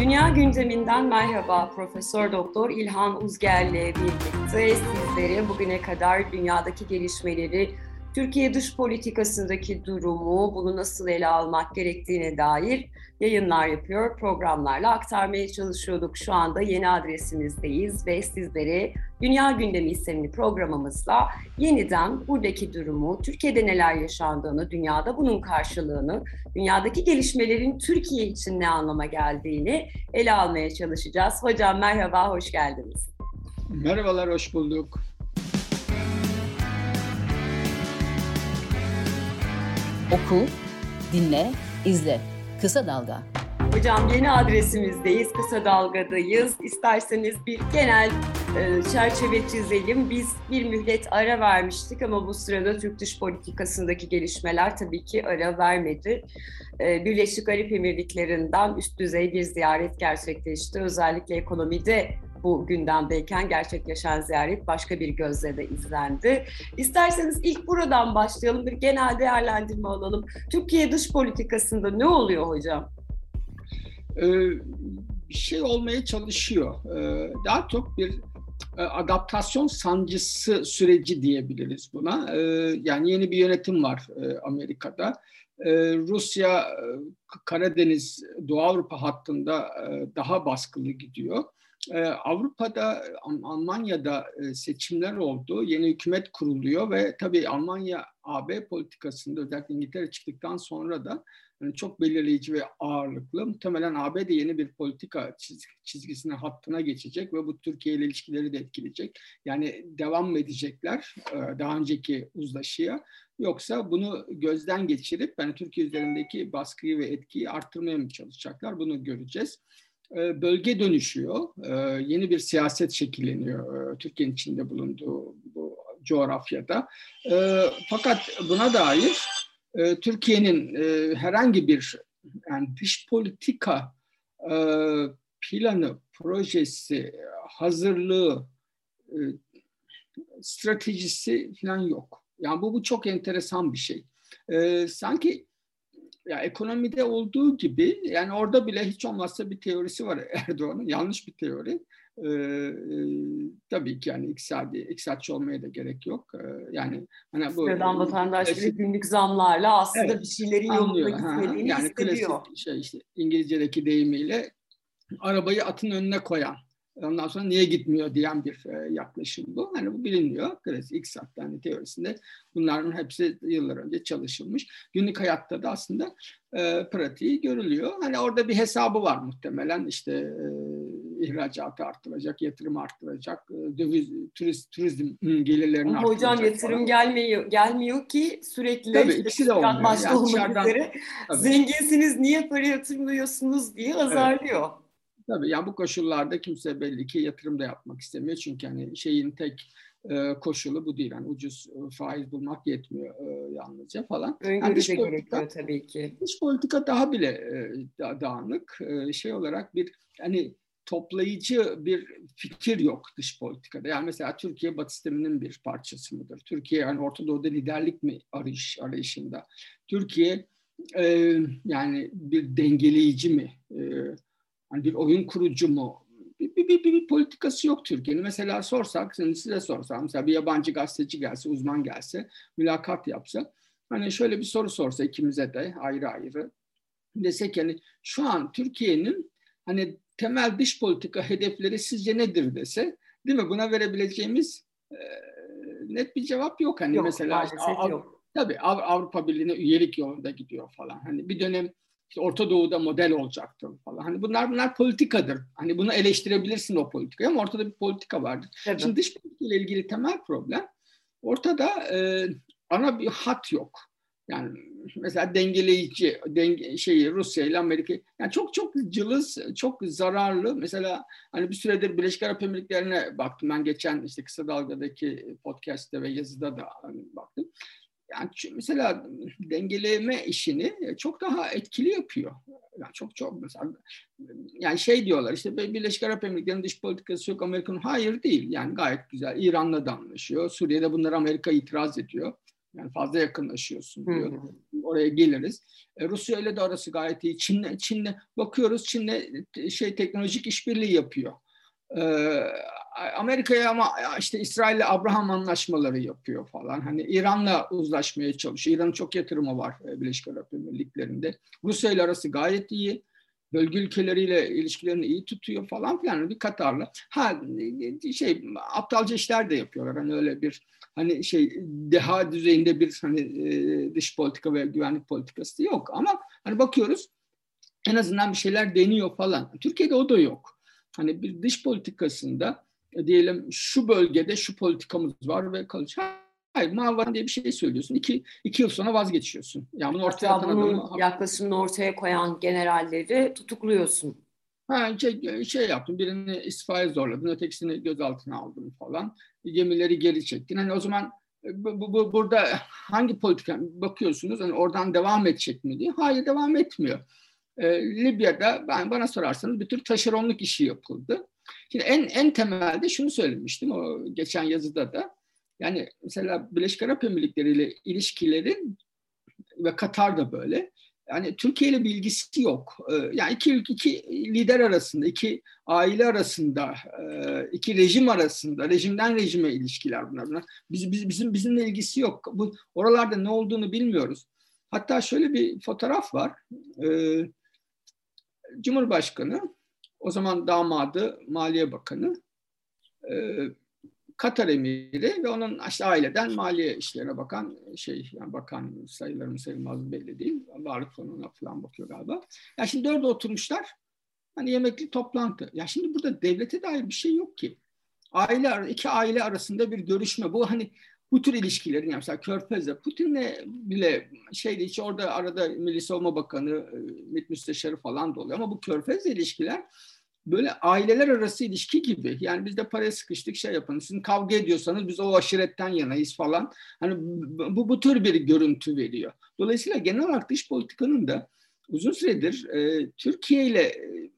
Dünya gündeminden merhaba. Profesör Doktor İlhan Uzger'le birlikte sizlere bugüne kadar dünyadaki gelişmeleri, Türkiye dış politikasındaki durumu, bunu nasıl ele almak gerektiğine dair yayınlar yapıyor, programlarla aktarmaya çalışıyorduk. Şu anda yeni adresimizdeyiz ve sizlere Dünya Gündemi isimli programımızla yeniden buradaki durumu, Türkiye'de neler yaşandığını, dünyada bunun karşılığını, dünyadaki gelişmelerin Türkiye için ne anlama geldiğini ele almaya çalışacağız. Hocam merhaba, hoş geldiniz. Merhabalar, hoş bulduk. Oku, dinle, izle. Kısa Dalga. Hocam yeni adresimizdeyiz, Kısa Dalga'dayız. İsterseniz bir genel e, çerçeve çizelim. Biz bir mühlet ara vermiştik ama bu sırada Türk dış politikasındaki gelişmeler tabii ki ara vermedi. E, Birleşik Arap Emirlikleri'nden üst düzey bir ziyaret gerçekleşti. Özellikle ekonomide bu gündemdeyken gerçekleşen ziyaret başka bir gözle de izlendi. İsterseniz ilk buradan başlayalım, bir genel değerlendirme alalım. Türkiye dış politikasında ne oluyor hocam? Ee, bir şey olmaya çalışıyor. Ee, daha çok bir e, adaptasyon sancısı süreci diyebiliriz buna. Ee, yani yeni bir yönetim var e, Amerika'da. Rusya Karadeniz Doğu Avrupa hattında e, daha baskılı gidiyor. Ee, Avrupa'da, Almanya'da e, seçimler oldu. Yeni hükümet kuruluyor ve tabii Almanya AB politikasında özellikle İngiltere çıktıktan sonra da yani çok belirleyici ve ağırlıklı. Muhtemelen AB de yeni bir politika çizgisine, hattına geçecek ve bu Türkiye ile ilişkileri de etkileyecek. Yani devam edecekler e, daha önceki uzlaşıya yoksa bunu gözden geçirip yani Türkiye üzerindeki baskıyı ve etkiyi arttırmaya mı çalışacaklar bunu göreceğiz. E, bölge dönüşüyor. E, yeni bir siyaset şekilleniyor e, Türkiye'nin içinde bulunduğu bu coğrafyada. Fakat buna dair Türkiye'nin herhangi bir yani dış politika planı, projesi, hazırlığı, stratejisi falan yok. Yani bu, bu çok enteresan bir şey. Sanki ya ekonomide olduğu gibi yani orada bile hiç olmazsa bir teorisi var Erdoğan'ın yanlış bir teori. Ee, e, tabii ki yani iktisadi, iktisatçı olmaya da gerek yok. Ee, yani hani bu Sıradan vatandaş klasik, günlük zamlarla aslında evet, bir şeylerin yolunda gitmediğini yani hissediyor. Klasik şey işte İngilizce'deki deyimiyle arabayı atın önüne koyan Ondan sonra niye gitmiyor diyen bir e, yaklaşım bu. Hani bu biliniyor. Klasik X hani teorisinde bunların hepsi yıllar önce çalışılmış. Günlük hayatta da aslında e, pratiği görülüyor. Hani orada bir hesabı var muhtemelen. İşte e, ihracatı arttıracak, yatırım arttıracak, e, döviz, turist, turizm gelirlerini Ama arttıracak. Hocam yatırım falan. gelmiyor gelmiyor ki sürekli Tabii, ikisi de olmuyor. yani olmak üzere zenginsiniz niye para yatırmıyorsunuz diye azarlıyor. Evet. Tabii yani bu koşullarda kimse belli ki yatırım da yapmak istemiyor. Çünkü hani şeyin tek e, koşulu bu değil. Yani ucuz e, faiz bulmak yetmiyor e, yalnızca falan. Öngörü yani de gerekiyor tabii ki. Dış politika daha bile e, da, dağınık. E, şey olarak bir hani toplayıcı bir fikir yok dış politikada. Yani mesela Türkiye Batı sisteminin bir parçası mıdır? Türkiye yani Orta Doğu'da liderlik mi arayış arayışında? Türkiye e, yani bir dengeleyici mi? E, hani bir oyun kurucu mu? Bir, bir, bir, bir politikası yok Türkiye'nin. Mesela sorsak, size sorsam, mesela bir yabancı gazeteci gelse, uzman gelse, mülakat yapsa, hani şöyle bir soru sorsa ikimize de ayrı ayrı, desek yani şu an Türkiye'nin hani temel dış politika hedefleri sizce nedir dese, değil mi? Buna verebileceğimiz e, net bir cevap yok. Hani yok, mesela işte, yok. Tabii Avrupa Birliği'ne üyelik yolunda gidiyor falan. Hani bir dönem işte Orta Doğu'da model olacaktır falan. Hani bunlar bunlar politikadır. Hani bunu eleştirebilirsin o politikayı ama ortada bir politika vardır. Evet. Şimdi dış politika ile ilgili temel problem ortada e, ana bir hat yok. Yani mesela dengeleyici denge, şeyi Rusya ile Amerika yani çok çok cılız, çok zararlı. Mesela hani bir süredir Birleşik Arap Emirlikleri'ne baktım. Ben geçen işte kısa dalgadaki podcast'te ve yazıda da hani baktım yani mesela dengeleme işini çok daha etkili yapıyor. Yani çok çok mesela yani şey diyorlar işte Birleşik Arap Emirlikleri'nin dış politikası yok Amerika'nın hayır değil. Yani gayet güzel. İran'la da anlaşıyor. Suriye'de bunlar Amerika itiraz ediyor. Yani fazla yakınlaşıyorsun diyor. Oraya geliriz. E, Rusya ile de arası gayet iyi. Çin'le Çin'le bakıyoruz. Çin'le şey teknolojik işbirliği yapıyor. E, Amerika'ya ama işte İsrail'le Abraham anlaşmaları yapıyor falan. Hani İran'la uzlaşmaya çalışıyor. İran'ın çok yatırımı var e, Birleşik Arap Emirlikleri'nde. Rusya ile arası gayet iyi. Bölge ülkeleriyle ilişkilerini iyi tutuyor falan filan bir Katar'la. Ha şey aptalca işler de yapıyorlar. Hani öyle bir hani şey deha düzeyinde bir hani e, dış politika ve güvenlik politikası yok ama hani bakıyoruz en azından bir şeyler deniyor falan. Türkiye'de o da yok. Hani bir dış politikasında e, diyelim şu bölgede şu politikamız var ve kalıcı. Hayır muhafaza diye bir şey söylüyorsun. İki, iki yıl sonra vazgeçiyorsun. Yani bunu ortaya Hatta bunun yaklaşımını ortaya koyan generalleri tutukluyorsun. Ha, şey, şey yaptım, birini istifaya zorladın, ötekisini gözaltına aldın falan. Gemileri geri çektin. Hani o zaman e, bu, bu, burada hangi politika bakıyorsunuz hani oradan devam edecek mi diye. Hayır devam etmiyor. Ee, Libya'da ben bana sorarsanız bir tür taşeronluk işi yapıldı. Şimdi en en temelde şunu söylemiştim o geçen yazıda da. Yani mesela Birleşik Arap Emirlikleri ile ilişkilerin ve Katar da böyle. Yani Türkiye ile bilgisi yok. Ee, yani iki, iki lider arasında, iki aile arasında, e, iki rejim arasında, rejimden rejime ilişkiler bunlar. Biz, biz, bizim bizimle ilgisi yok. Bu oralarda ne olduğunu bilmiyoruz. Hatta şöyle bir fotoğraf var. Ee, Cumhurbaşkanı, o zaman damadı Maliye Bakanı, e, Katar emiri ve onun işte aileden maliye işlerine bakan şey yani bakan sayıları mı sayılmaz belli değil. Varlık fonuna falan bakıyor galiba. Ya şimdi dörde oturmuşlar. Hani yemekli toplantı. Ya şimdi burada devlete dair bir şey yok ki. Aile iki aile arasında bir görüşme. Bu hani bu tür ilişkilerin yani mesela Körfez'de Putin'le bile şeyde hiç orada arada Milli Savunma Bakanı, e, MİT Müsteşarı falan da oluyor ama bu Körfez'le ilişkiler böyle aileler arası ilişki gibi. Yani biz de paraya sıkıştık şey yapın. Sizin kavga ediyorsanız biz o aşiretten yanayız falan. Hani bu, bu tür bir görüntü veriyor. Dolayısıyla genel olarak dış politikanın da uzun süredir e, Türkiye ile e,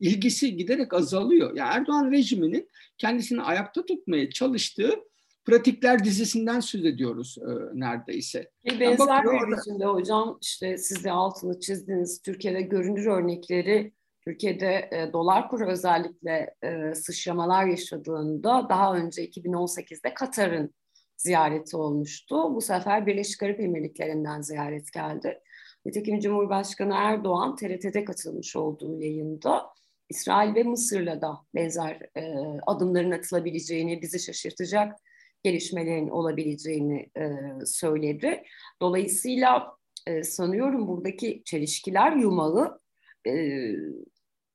ilgisi giderek azalıyor. Yani Erdoğan rejiminin kendisini ayakta tutmaya çalıştığı pratikler dizisinden söz ediyoruz e, neredeyse. Bir benzer bir biçimde hocam işte siz de altını çizdiniz. Türkiye'de görünür örnekleri Türkiye'de e, dolar kuru özellikle e, sıçramalar yaşadığında daha önce 2018'de Katar'ın ziyareti olmuştu. Bu sefer Birleşik Arap Emirlikleri'nden ziyaret geldi. Nitekim Cumhurbaşkanı Erdoğan TRT'de katılmış olduğu yayında İsrail ve Mısır'la da benzer e, adımların atılabileceğini, bizi şaşırtacak gelişmelerin olabileceğini e, söyledi. Dolayısıyla e, sanıyorum buradaki çelişkiler yumağı e,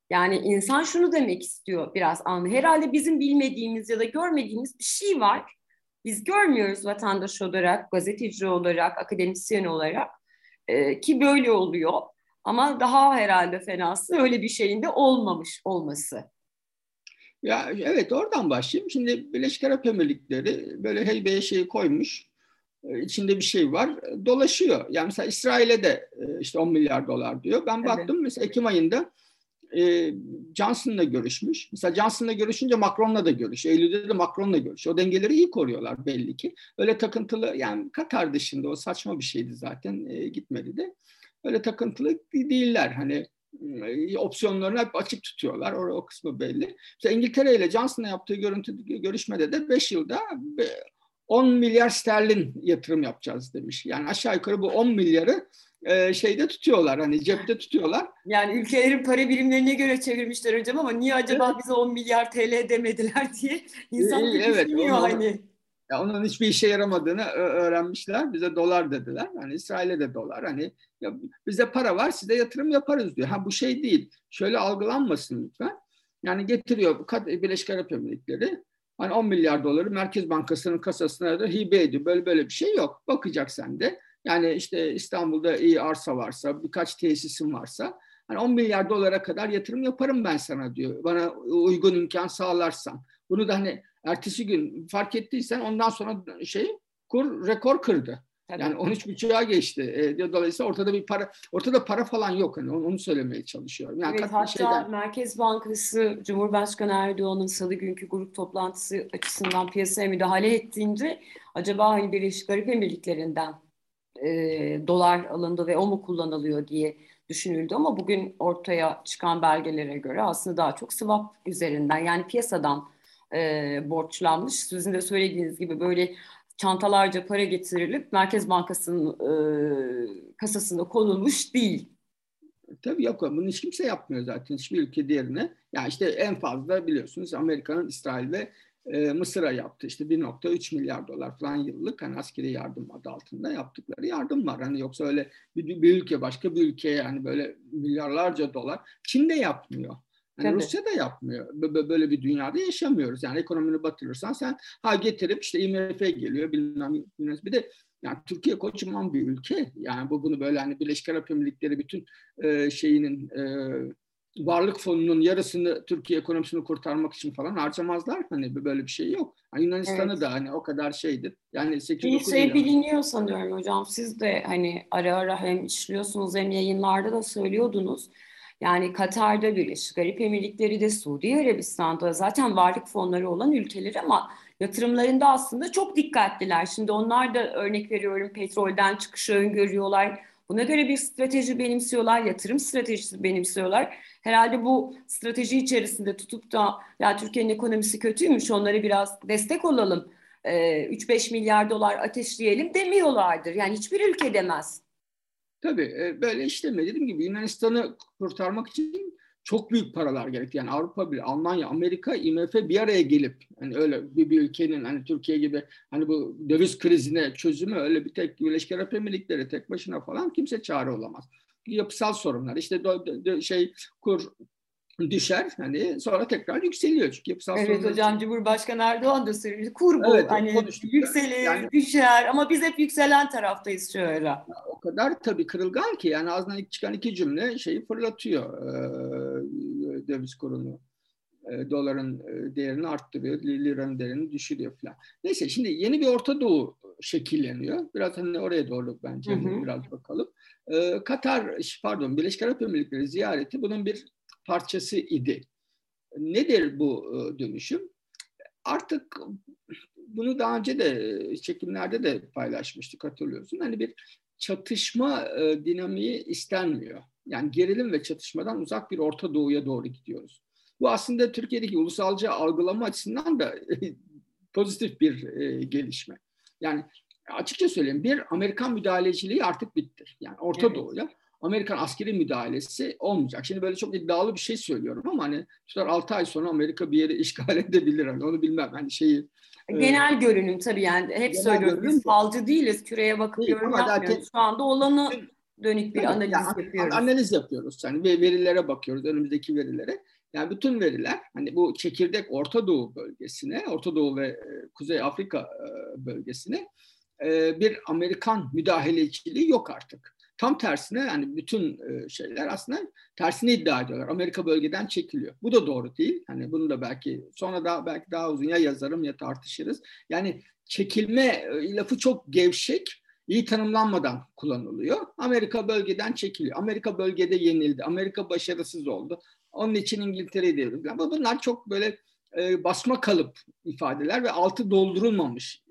yani insan şunu demek istiyor biraz anlı. Herhalde bizim bilmediğimiz ya da görmediğimiz bir şey var. Biz görmüyoruz vatandaş olarak, gazeteci olarak, akademisyen olarak e, ki böyle oluyor. Ama daha herhalde fenası öyle bir şeyin de olmamış olması. Ya evet oradan başlayayım. Şimdi Birleşik Arap Emirlikleri böyle heybeye şey koymuş. E, içinde bir şey var. Dolaşıyor. Yani mesela İsrail'e de e, işte 10 milyar dolar diyor. Ben evet. baktım mesela Ekim ayında e, Johnson'la görüşmüş. Mesela Johnson'la görüşünce Macron'la da görüşüyor. Eylül'de de Macron'la görüşüyor. O dengeleri iyi koruyorlar belli ki. Öyle takıntılı yani Katar dışında o saçma bir şeydi zaten e, gitmedi de. Öyle takıntılı değiller. Hani opsiyonlarını hep açık tutuyorlar. O, o kısmı belli. Mesela İngiltere ile Johnson'la yaptığı görüntü, görüşmede de 5 yılda 10 milyar sterlin yatırım yapacağız demiş. Yani aşağı yukarı bu 10 milyarı e, şeyde tutuyorlar hani cepte tutuyorlar. Yani ülkelerin para birimlerine göre çevirmişler hocam ama niye acaba bize 10 milyar TL demediler diye insan e, evet, düşünüyor onu, hani. Ya onun hiçbir işe yaramadığını öğrenmişler. Bize dolar dediler. Hani İsrail'e de dolar. Hani ya bize para var size yatırım yaparız diyor. Ha bu şey değil. Şöyle algılanmasın lütfen. Yani getiriyor Birleşik Arap Emirlikleri Hani 10 milyar doları Merkez Bankası'nın kasasına da hibe ediyor. Böyle böyle bir şey yok. Bakacak sen de. Yani işte İstanbul'da iyi arsa varsa, birkaç tesisin varsa hani 10 milyar dolara kadar yatırım yaparım ben sana diyor. Bana uygun imkan sağlarsan. Bunu da hani ertesi gün fark ettiysen ondan sonra şey kur rekor kırdı. Tabii. Yani 13.5'a geçti. E, dolayısıyla ortada bir para ortada para falan yok hani onu, onu söylemeye çalışıyorum. Yani evet, hatta şeyden... Merkez Bankası Cumhurbaşkanı Erdoğan'ın salı günkü grup toplantısı açısından piyasaya müdahale ettiğinde acaba hani Birleşik Arap Emirlikleri'nden e, dolar alındı ve o mu kullanılıyor diye düşünüldü ama bugün ortaya çıkan belgelere göre aslında daha çok swap üzerinden yani piyasadan e, borçlanmış. Sizin de söylediğiniz gibi böyle çantalarca para getirilip Merkez Bankası'nın e, kasasına konulmuş değil. Tabii yok bunu hiç kimse yapmıyor zaten hiçbir ülke diğerine. Yani işte en fazla biliyorsunuz Amerika'nın İsrail ve e, Mısır'a yaptı. İşte 1.3 milyar dolar falan yıllık hani askeri yardım adı altında yaptıkları yardım var. Hani yoksa öyle bir, bir ülke başka bir ülkeye yani böyle milyarlarca dolar Çin de yapmıyor. Yani Rusya da yapmıyor. Böyle bir dünyada yaşamıyoruz. Yani ekonomini batırırsan sen ha getirip işte IMF geliyor bilmem, bir de yani Türkiye kocaman bir ülke. Yani bu bunu böyle hani Birleşik Arap Emirlikleri bütün e, şeyinin e, varlık fonunun yarısını Türkiye ekonomisini kurtarmak için falan harcamazlar. Hani böyle bir şey yok. Yani Yunanistan'ı evet. da hani o kadar şeydir. Yani 8 Bir şey biliniyor sanıyorum hocam. Siz de hani ara ara hem işliyorsunuz hem yayınlarda da söylüyordunuz. Yani Katar'da Birleşik Arap Emirlikleri de Suudi Arabistan'da zaten varlık fonları olan ülkeler ama yatırımlarında aslında çok dikkatliler. Şimdi onlar da örnek veriyorum petrolden çıkışı öngörüyorlar. Buna göre bir strateji benimsiyorlar, yatırım stratejisi benimsiyorlar. Herhalde bu strateji içerisinde tutup da ya Türkiye'nin ekonomisi kötüymüş onlara biraz destek olalım. 3-5 milyar dolar ateşleyelim demiyorlardır. Yani hiçbir ülke demez. Tabii e, böyle işleme dediğim gibi Yunanistan'ı kurtarmak için çok büyük paralar gerekti. Yani Avrupa bir Almanya, Amerika, IMF bir araya gelip hani öyle bir, bir ülkenin hani Türkiye gibi hani bu döviz krizine çözümü öyle bir tek Birleşik Arap Emirlikleri tek başına falan kimse çare olamaz. Yapısal sorunlar işte do, do, şey kur düşer hani sonra tekrar yükseliyor çünkü yapısal Evet hocam Cumhurbaşkanı Erdoğan da söylüyor. Kur bu evet, hani yükselir, yani, düşer ama biz hep yükselen taraftayız şu ara. O kadar tabii kırılgan ki yani ağzından ilk çıkan iki cümle şeyi fırlatıyor e, döviz kurunu. E, doların değerini arttırıyor, liranın değerini düşürüyor falan. Neyse şimdi yeni bir Orta Doğu şekilleniyor. Biraz hani oraya doğru bence hı hı. biraz bakalım. E, Katar, pardon Birleşik Arap Emirlikleri ziyareti bunun bir parçası idi. Nedir bu e, dönüşüm? Artık bunu daha önce de çekimlerde de paylaşmıştık hatırlıyorsun. Hani bir çatışma e, dinamiği istenmiyor. Yani gerilim ve çatışmadan uzak bir Orta Doğu'ya doğru gidiyoruz. Bu aslında Türkiye'deki ulusalcı algılama açısından da pozitif bir e, gelişme. Yani açıkça söyleyeyim bir Amerikan müdahaleciliği artık bitti. Yani Orta evet. Doğu'ya Amerikan askeri müdahalesi olmayacak. Şimdi böyle çok iddialı bir şey söylüyorum ama hani tutar 6 ay sonra Amerika bir yeri işgal edebilir. Hani onu bilmem. Hani şeyi e, Genel e, görünüm tabii yani hep söylüyoruz biz falcı değiliz. Küreye bakıp değil, yorum yapmıyoruz. Zaten, Şu anda olanı dönük bir yani, analiz yani, yapıyoruz. Analiz yapıyoruz. Yani verilere bakıyoruz. Önümüzdeki verilere. Yani bütün veriler hani bu çekirdek Orta Doğu bölgesine, Orta Doğu ve e, Kuzey Afrika e, bölgesine bir Amerikan müdahaleciliği yok artık. Tam tersine yani bütün e, şeyler aslında tersini iddia ediyorlar. Amerika bölgeden çekiliyor. Bu da doğru değil. Hani bunu da belki sonra da belki daha uzun ya yazarım ya tartışırız. Yani çekilme e, lafı çok gevşek iyi tanımlanmadan kullanılıyor. Amerika bölgeden çekiliyor. Amerika bölgede yenildi. Amerika başarısız oldu. Onun için İngiltere'yi devrildi. Ama bunlar çok böyle e, basma kalıp ifadeler ve altı doldurulmamış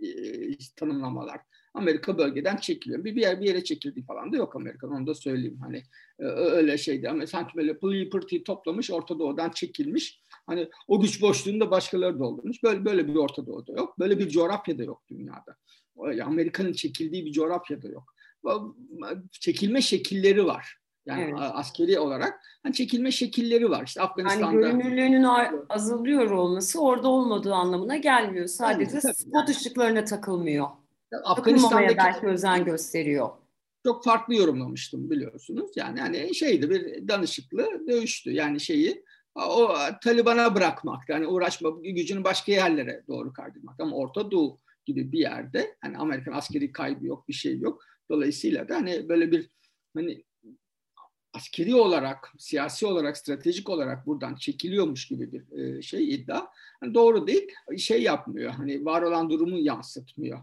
tanımlamalar. Amerika bölgeden çekiliyor. Bir, bir, yer, bir yere çekildi falan da yok Amerika'nın onu da söyleyeyim. Hani e, öyle şeydi ama sanki böyle pılıyı pırtıyı toplamış Orta Doğu'dan çekilmiş. Hani o güç boşluğunu da başkaları doldurmuş. Böyle böyle bir Orta Doğu'da yok. Böyle bir coğrafyada yok dünyada. Amerika'nın çekildiği bir coğrafyada yok. Çekilme şekilleri var. Yani evet. askeri olarak hani çekilme şekilleri var. İşte Afganistan'da. Yani görünürlüğünün azalıyor olması orada olmadığı anlamına gelmiyor. Sadece tabii. spot ışıklarına takılmıyor. Afganistan'daki belki özen gösteriyor. Çok farklı yorumlamıştım biliyorsunuz. Yani hani şeydi bir danışıklı dövüştü. Yani şeyi o Taliban'a bırakmak, yani uğraşma gücünü başka yerlere doğru kaydırmak. Ama Orta Doğu gibi bir yerde hani Amerikan askeri kaybı yok, bir şey yok. Dolayısıyla da hani böyle bir hani askeri olarak, siyasi olarak, stratejik olarak buradan çekiliyormuş gibi bir şey iddia. Yani doğru değil. Şey yapmıyor. Hani var olan durumu yansıtmıyor.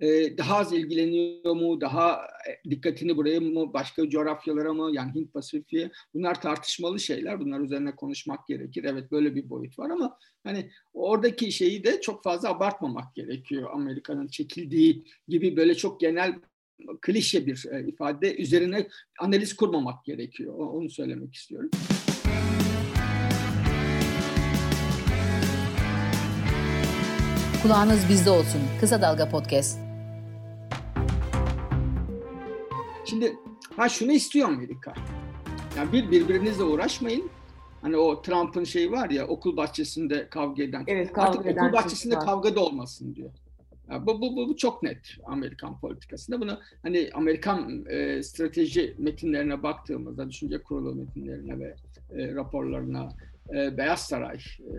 E, daha az ilgileniyor mu, daha e, dikkatini buraya mı, başka coğrafyalara mı, yani Hint Pasifik'e bunlar tartışmalı şeyler. Bunlar üzerine konuşmak gerekir. Evet böyle bir boyut var ama hani oradaki şeyi de çok fazla abartmamak gerekiyor. Amerika'nın çekildiği gibi böyle çok genel klişe bir e, ifade üzerine analiz kurmamak gerekiyor. Onu söylemek istiyorum. Kulağınız bizde olsun. Kısa Dalga Podcast. Şimdi ha şunu istiyor Amerika. Yani bir birbirinizle uğraşmayın. Hani o Trump'ın şeyi var ya okul bahçesinde kavga eden. Evet, kavga Artık eden okul bahçesinde çocuklar. kavga da olmasın diyor. Ya bu, bu, bu, bu çok net Amerikan politikasında. Bunu hani Amerikan e, strateji metinlerine baktığımızda, düşünce kurulu metinlerine ve e, raporlarına, e, Beyaz Saray e,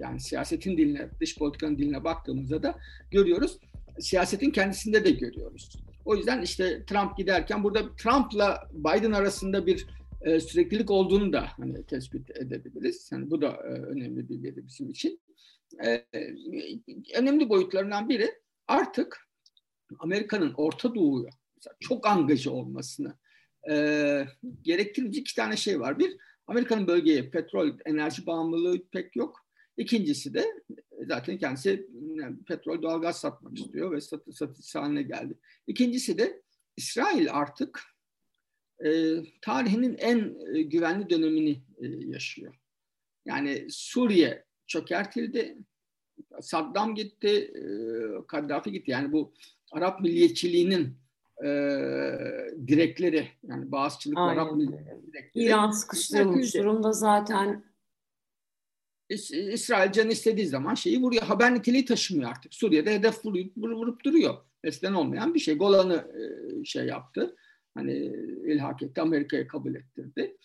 yani siyasetin diline, dış politikanın diline baktığımızda da görüyoruz. Siyasetin kendisinde de görüyoruz. O yüzden işte Trump giderken burada Trump'la Biden arasında bir e, süreklilik olduğunu da hani tespit edebiliriz. Yani bu da önemli bir veri bizim için. Önemli boyutlarından biri artık Amerika'nın Orta Doğu'ya çok angaja olmasını e, gerektirici iki tane şey var. Bir, Amerika'nın bölgeye petrol, enerji bağımlılığı pek yok. İkincisi de zaten kendisi yani petrol, doğalgaz satmak istiyor ve satı, satıcısı haline geldi. İkincisi de İsrail artık e, tarihinin en e, güvenli dönemini e, yaşıyor. Yani Suriye çökertildi, Saddam gitti, e, Kaddafi gitti. Yani bu Arap milliyetçiliğinin e, direkleri, yani bağızçılık Aynen Arap direkleri. İran sıkıştırılmış durumda zaten. İs- İsrail canı istediği zaman şeyi vuruyor. Haber niteliği taşımıyor artık. Suriye'de hedef vurup, vurup duruyor. Eskiden olmayan bir şey. Golan'ı e, şey yaptı. Hani ilhak etti. Amerika'ya kabul ettirdi.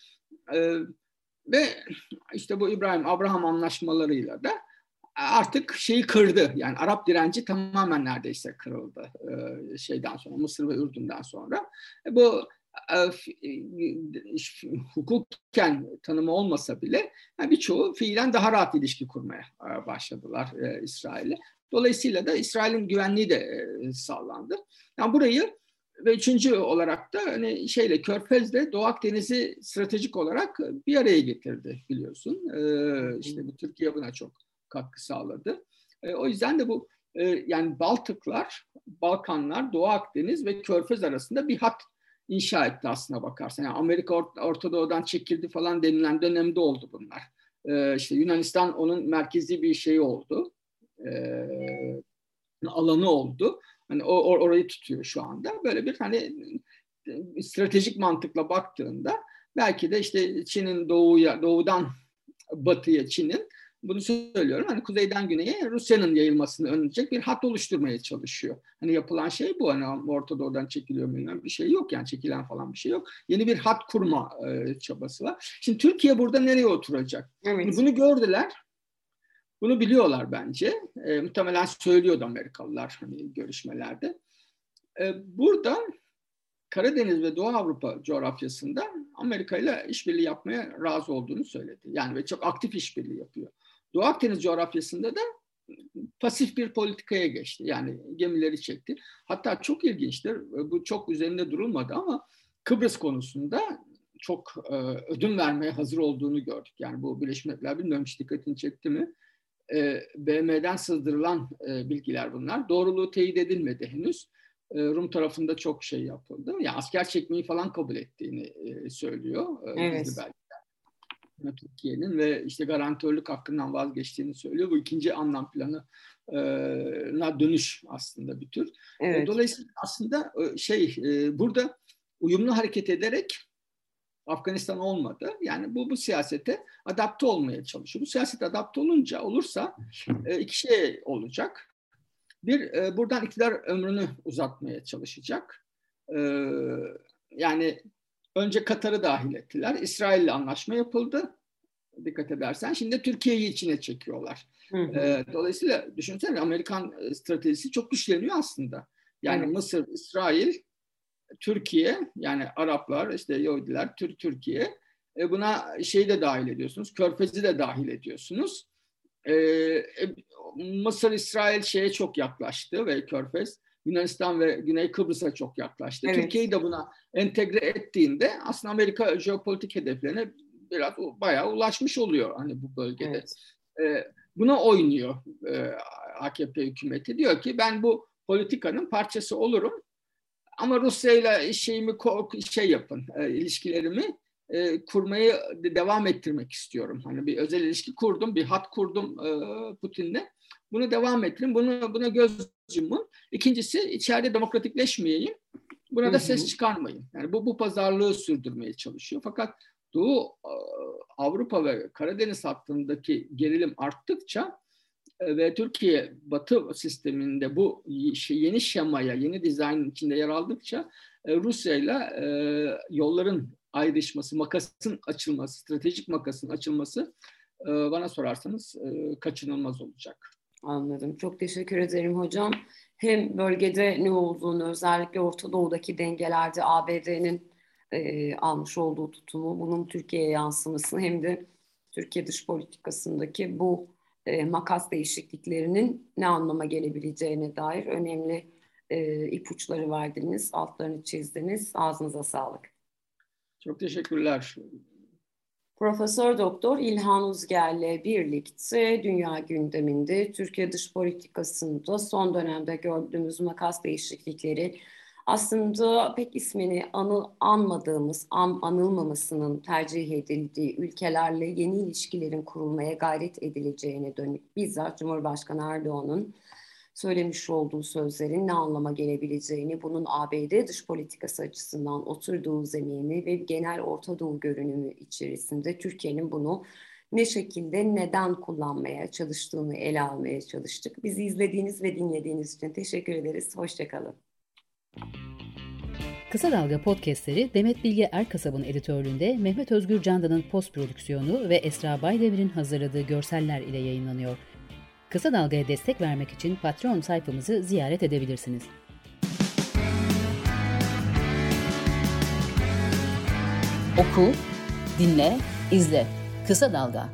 E, ve işte bu İbrahim Abraham anlaşmalarıyla da artık şeyi kırdı. Yani Arap direnci tamamen neredeyse kırıldı e, şeyden sonra Mısır ve Ürdün'den sonra. E, bu e, e, hukuken tanımı olmasa bile yani birçoğu fiilen daha rahat ilişki kurmaya başladılar e, İsrail'le. Dolayısıyla da İsrail'in güvenliği de e, sağlandı. Yani burayı ve üçüncü olarak da hani şeyle Körfez'le Doğu Akdeniz'i stratejik olarak bir araya getirdi biliyorsun. E, işte bu Türkiye buna çok katkı sağladı. E, o yüzden de bu e, yani Baltıklar, Balkanlar, Doğu Akdeniz ve Körfez arasında bir hat inşa etti aslına bakarsan. Yani Amerika Or- Orta Doğu'dan çekildi falan denilen dönemde oldu bunlar. E, işte Yunanistan onun merkezi bir şeyi oldu. E, alanı oldu. Hani o or- orayı tutuyor şu anda. Böyle bir hani e, stratejik mantıkla baktığında belki de işte Çin'in doğuya doğudan batıya Çin'in bunu söylüyorum hani kuzeyden güneye Rusya'nın yayılmasını önleyecek bir hat oluşturmaya çalışıyor. Hani yapılan şey bu hani Orta Doğu'dan çekiliyor bilmem bir şey yok yani çekilen falan bir şey yok. Yeni bir hat kurma e, çabası var. Şimdi Türkiye burada nereye oturacak? Evet. Bunu gördüler. Bunu biliyorlar bence. E, muhtemelen söylüyordu Amerikalılar hani görüşmelerde. E, burada Karadeniz ve Doğu Avrupa coğrafyasında Amerika ile işbirliği yapmaya razı olduğunu söyledi. Yani ve çok aktif işbirliği yapıyor. Doğu Akdeniz coğrafyasında da pasif bir politikaya geçti. Yani gemileri çekti. Hatta çok ilginçtir. Bu çok üzerinde durulmadı ama Kıbrıs konusunda çok e, ödün vermeye hazır olduğunu gördük. Yani bu Birleşmiş Milletler bilmiyorum hiç dikkatini çekti mi? E, BM'den sızdırılan e, bilgiler bunlar. Doğruluğu teyit edilmedi henüz. E, Rum tarafında çok şey yapıldı. Yani asker çekmeyi falan kabul ettiğini e, söylüyor. E, Evet. Belgeler. Türkiye'nin ve işte garantörlük hakkından vazgeçtiğini söylüyor. Bu ikinci anlam planına dönüş aslında bir tür. Evet. Dolayısıyla aslında e, şey e, burada uyumlu hareket ederek Afganistan olmadı. Yani bu bu siyasete adapte olmaya çalışıyor. Bu siyaset adapte olunca olursa e, iki şey olacak. Bir e, buradan iktidar ömrünü uzatmaya çalışacak. E, yani önce Katar'ı dahil ettiler. İsrail'le anlaşma yapıldı. Dikkat edersen. Şimdi Türkiye'yi içine çekiyorlar. Hı hı. E, dolayısıyla düşünsene Amerikan stratejisi çok güçleniyor aslında. Yani Evet. Mısır, İsrail, Türkiye yani Araplar, işte Yahudiler, Türk Türkiye. E, buna şeyi de dahil ediyorsunuz. Körfez'i de dahil ediyorsunuz. E, e, Mısır, İsrail şeye çok yaklaştı ve Körfez Yunanistan ve Güney Kıbrıs'a çok yaklaştı. Evet. Türkiye'yi de buna entegre ettiğinde aslında Amerika jeopolitik hedeflerine biraz bayağı ulaşmış oluyor hani bu bölgede. Evet. E, buna oynuyor e, AKP hükümeti. Diyor ki ben bu politikanın parçası olurum ama Rusya ile şeyimi şey yapın, e, ilişkilerimi e, kurmayı devam ettirmek istiyorum. Hani bir özel ilişki kurdum, bir hat kurdum e, Putin'le. Bunu devam ettirin. Bunu buna göz yumun. İkincisi içeride demokratikleşmeyeyim. Buna da ses çıkarmayın. Yani bu bu pazarlığı sürdürmeye çalışıyor. Fakat Doğu e, Avrupa ve Karadeniz hattındaki gerilim arttıkça e, ve Türkiye Batı sisteminde bu yeni şemaya, yeni dizaynın içinde yer aldıkça e, Rusya ile yolların ayrışması, makasın açılması, stratejik makasın açılması bana sorarsanız kaçınılmaz olacak. Anladım. Çok teşekkür ederim hocam. Hem bölgede ne olduğunu özellikle Orta Doğu'daki dengelerde ABD'nin e, almış olduğu tutumu, bunun Türkiye'ye yansımasını hem de Türkiye dış politikasındaki bu e, makas değişikliklerinin ne anlama gelebileceğine dair önemli e, ipuçları verdiniz, altlarını çizdiniz. Ağzınıza sağlık. Çok teşekkürler. Profesör Doktor İlhan Uzger'le birlikte dünya gündeminde Türkiye dış politikasında son dönemde gördüğümüz makas değişiklikleri aslında pek ismini anı, anmadığımız, an, anılmamasının tercih edildiği ülkelerle yeni ilişkilerin kurulmaya gayret edileceğine dönük bizzat Cumhurbaşkanı Erdoğan'ın söylemiş olduğu sözlerin ne anlama gelebileceğini, bunun ABD dış politikası açısından oturduğu zemini ve genel Orta Doğu görünümü içerisinde Türkiye'nin bunu ne şekilde neden kullanmaya çalıştığını ele almaya çalıştık. Bizi izlediğiniz ve dinlediğiniz için teşekkür ederiz. Hoşçakalın. Kısa Dalga podcastleri Demet Bilge Erkasab'ın editörlüğünde Mehmet Özgür Candan'ın post prodüksiyonu ve Esra Baydemir'in hazırladığı görseller ile yayınlanıyor. Kısa Dalga'ya destek vermek için Patreon sayfamızı ziyaret edebilirsiniz. Oku, dinle, izle. Kısa Dalga.